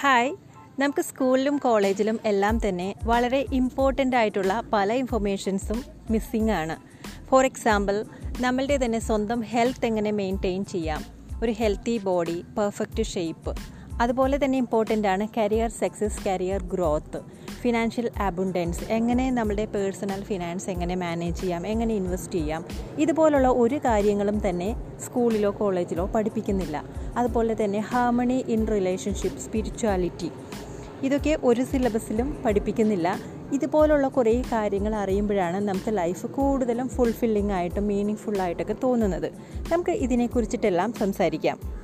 Hi. നമുക്ക് സ്കൂളിലും കോളേജിലും എല്ലാം തന്നെ വളരെ ഇമ്പോർട്ടന്റ് ആയിട്ടുള്ള പല ഇൻഫർമേഷൻസും മിസ്സിംഗ് ആണ്. ഫോർ എക്സാമ്പിൾ നമ്മളുടെ തന്നെ സ്വന്തം ഹെൽത്ത് എങ്ങനെ മെയിന്റെയിൻ ചെയ്യാം? ഒരു ഹെൽത്തി ബോഡി പെർഫെക്റ്റ് ഷേപ്പ് അതുപോലെ തന്നെ ഇമ്പോർട്ടന്റ് ആണ് career success career growth financial abundance എങ്ങനെ നമ്മുടെ പേഴ്സണൽ ഫിനാൻസ് എങ്ങനെ മാനേജ് ചെയ്യാം എങ്ങനെ ഇൻവെസ്റ്റ് ചെയ്യാം? ഇതുപോലുള്ള ഒരു കാര്യങ്ങളും തന്നെ സ്കൂളിലോ കോളേജിലോ പഠിപ്പിക്കുന്നില്ല. അതുപോലെ തന്നെ ഹാർമണി ഇൻ റിലേഷൻഷിപ്പ് സ്പിരിച്വാലിറ്റി ഇതൊക്കെ ഒരു സിലബസിലും പഠിപ്പിക്കുന്നില്ല. ഇതുപോലുള്ള കുറേ കാര്യങ്ങൾ അറിയുമ്പോഴാണ് നമുക്ക് ലൈഫ് കൂടുതലും ഫുൾഫില്ലിംഗ് ആയിട്ടും മീനിങ് ഫുള്ളായിട്ടൊക്കെ തോന്നുന്നത്. നമുക്ക് ഇതിനെക്കുറിച്ചിട്ടെല്ലാം സംസാരിക്കാം.